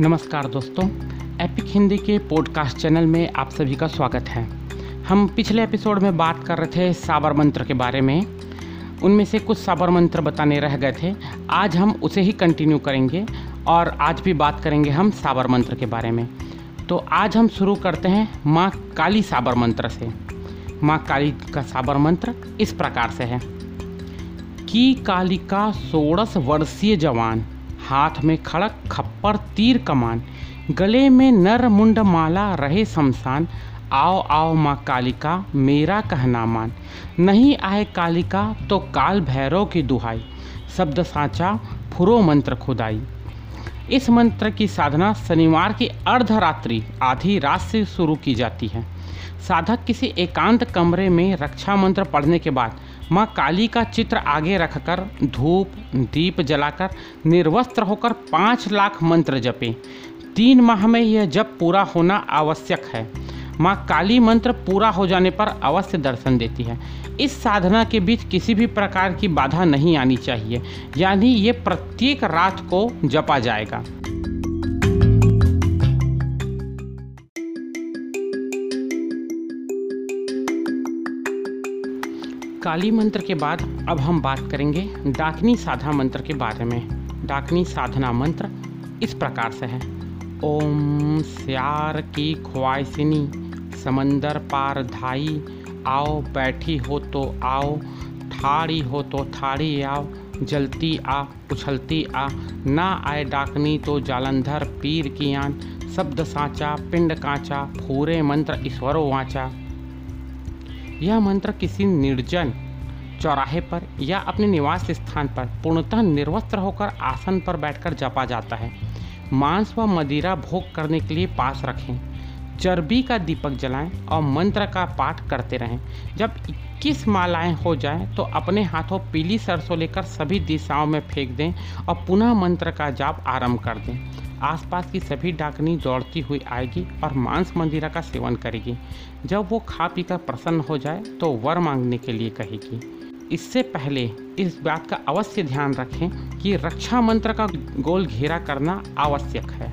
नमस्कार दोस्तों एपिक हिंदी के पॉडकास्ट चैनल में आप सभी का स्वागत है। हम पिछले एपिसोड में बात कर रहे थे साबर मंत्र के बारे में। उनमें से कुछ साबर मंत्र बताने रह गए थे। आज हम उसे ही कंटिन्यू करेंगे और आज भी बात करेंगे हम साबर मंत्र के बारे में। तो आज हम शुरू करते हैं माँ काली साबर मंत्र से। माँ काली का साबर मंत्र इस प्रकार से है। की कालिका सोलह वर्षीय जवान। हाथ में खड़क, खप्पर, तीर कमान, गले में नर मुंड माला रहे शमशान, आओ आओ माँ कालिका, मेरा कहना मान। नहीं आए कालिका तो काल भैरव की दुहाई। शब्द साँचा, फुरो मंत्र खुदाई। इस मंत्र की साधना शनिवार की अर्धरात्रि, आधी रात से शुरू की जाती है। साधक किसी एकांत कमरे में रक्षा मंत्र पढ़ने के बाद माँ काली का चित्र आगे रखकर धूप, दीप जलाकर निर्वस्त्र होकर पाँच लाख मंत्र जपे। तीन माह में यह जप पूरा होना आवश्यक है। माँ काली मंत्र पूरा हो जाने पर अवश्य दर्शन देती है। इस साधना के बीच किसी भी प्रकार की बाधा नहीं आनी चाहिए, यानी ये प्रत्येक रात को जपा जाएगा। काली मंत्र के बाद अब हम बात करेंगे डाकनी साधना मंत्र के बारे में। डाकनी साधना मंत्र इस प्रकार से है। ओम श्यार की ख्वाइसिनी समंदर पार धाई, आओ बैठी हो तो आओ, ठाड़ी हो तो ठाड़ी आओ, जलती आ, उछलती आ, ना आए डाकनी तो जालंधर पीर की आन, शब्द साचा, पिंड कांचा, फूरे मंत्र ईश्वरो वाचा। यह मंत्र किसी निर्जन चौराहे पर या अपने निवास स्थान पर पूर्णतः निर्वस्त्र होकर आसन पर बैठकर जपा जाता है। मांस व मदिरा भोग करने के लिए पास रखें। चर्बी का दीपक जलाएँ और मंत्र का पाठ करते रहें। जब 21 मालाएँ हो जाएँ तो अपने हाथों पीली सरसों लेकर सभी दिशाओं में फेंक दें और पुनः मंत्र का जाप आरंभ कर दें। आसपास की सभी डाकनी दौड़ती हुई आएगी और मांस मंदिरा का सेवन करेगी। जब वो खा पी कर प्रसन्न हो जाए तो वर मांगने के लिए कहेगी। इससे पहले इस बात का अवश्य ध्यान रखें कि रक्षा मंत्र का गोल घेरा करना आवश्यक है।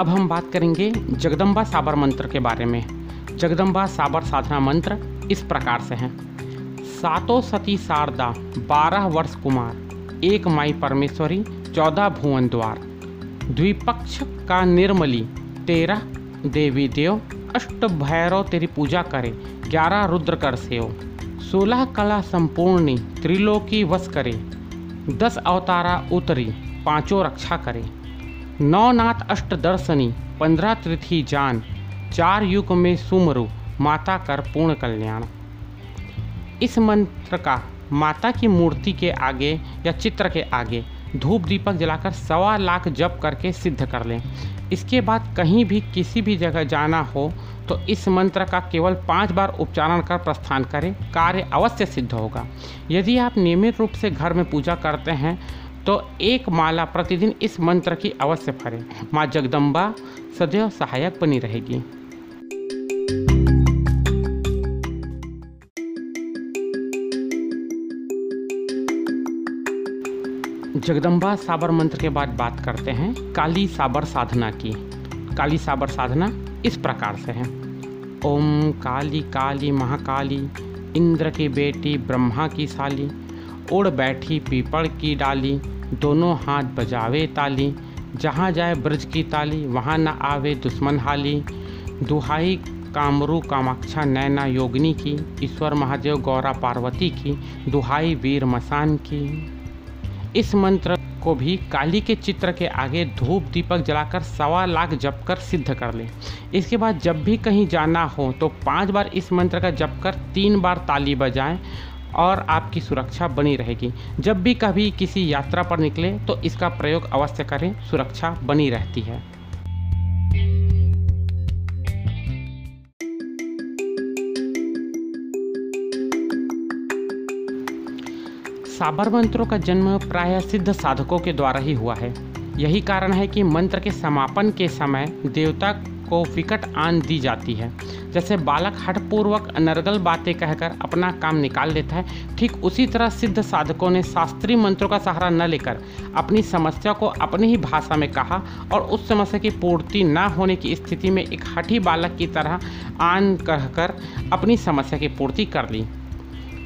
अब हम बात करेंगे जगदम्बा साबर मंत्र के बारे में। जगदम्बा साबर साधना मंत्र इस प्रकार से हैं। सातों सती शारदा, बारह वर्ष कुमार, एक माई परमेश्वरी, चौदह भुवन द्वार। द्विपक्ष का निर्मली, तेरह देवी देव, अष्ट भैरव तेरी पूजा करे, ग्यारह रुद्र कर सेव। सोलह कला संपूर्णी, त्रिलोकी वश करे। दस अवतारा उतरी, पाँचों रक्षा करे। नौ नाथ अष्ट दर्शनी पंद्रह तिथि जान, चार युग में सुमरु, माता कर पूर्ण कल्याण। इस मंत्र का माता की मूर्ति के आगे या चित्र के आगे धूप दीपक जलाकर सवा लाख जप करके सिद्ध कर लें। इसके बाद कहीं भी किसी भी जगह जाना हो तो इस मंत्र का केवल पाँच बार उच्चारण कर प्रस्थान करें। कार्य अवश्य सिद्ध होगा। यदि आप नियमित रूप से घर में पूजा करते हैं तो एक माला प्रतिदिन इस मंत्र की अवश्य फरें। माँ जगदम्बा सदैव सहायक बनी रहेगी। जगदम्बा साबर मंत्र के बाद बात करते हैं काली साबर साधना की। काली साबर साधना इस प्रकार से है। ओम काली काली महाकाली, इंद्र की बेटी ब्रह्मा की साली, उड़ बैठी पीपड़ की डाली दोनों हाथ बजावे ताली। जहाँ जाए ब्रज की ताली, वहाँ न आवे दुश्मन हाली। दुहाई कामरू कामाक्षा नैना योगिनी की, ईश्वर महादेव गौरा पार्वती की, दुहाई वीर मसान की। इस मंत्र को भी काली के चित्र के आगे धूप दीपक जलाकर सवा लाख जप कर सिद्ध कर लें। इसके बाद जब भी कहीं जाना हो तो पाँच बार इस मंत्र का जप कर तीन बार ताली बजाएँ। और आपकी सुरक्षा बनी रहेगी। जब भी कभी किसी यात्रा पर निकले तो इसका प्रयोग अवश्य करें। सुरक्षा बनी रहती है। साबर मंत्रों का जन्म प्रायः सिद्ध साधकों के द्वारा ही हुआ है। यही कारण है कि मंत्र के समापन के समय देवता को विकट आन दी जाती है। जैसे बालक हठपूर्वक अनर्गल बातें कहकर अपना काम निकाल लेता है, ठीक उसी तरह सिद्ध साधकों ने शास्त्रीय मंत्रों का सहारा न लेकर अपनी समस्या को अपनी ही भाषा में कहा और उस समस्या की पूर्ति न होने की स्थिति में एक हठी बालक की तरह आन कहकर अपनी समस्या की पूर्ति कर ली।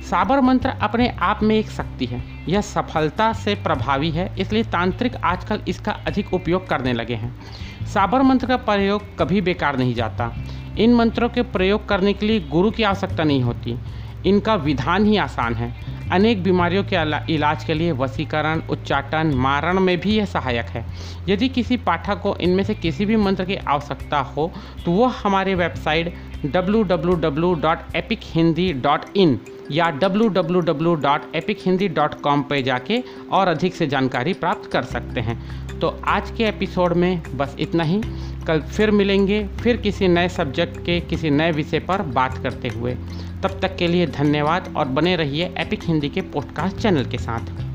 साबर मंत्र अपने आप में एक शक्ति है। यह सफलता से प्रभावी है, इसलिए तांत्रिक आजकल इसका अधिक उपयोग करने लगे हैं। साबर मंत्र का प्रयोग कभी बेकार नहीं जाता। इन मंत्रों के प्रयोग करने के लिए गुरु की आवश्यकता नहीं होती। इनका विधान ही आसान है। अनेक बीमारियों के इलाज के लिए वसीकरण, उच्चाटन, मारण में भी यह सहायक है। यदि किसी पाठक को इनमें से किसी भी मंत्र की आवश्यकता हो तो वह हमारे वेबसाइट www.epichindi.in या www.epichindi.com पर जाके और अधिक से जानकारी प्राप्त कर सकते हैं। तो आज के एपिसोड में बस इतना ही। कल फिर मिलेंगे, फिर किसी नए सब्जेक्ट के किसी नए विषय पर बात करते हुए। तब तक के लिए धन्यवाद और बने रहिए एपिक हिंदी के पॉडकास्ट चैनल के साथ।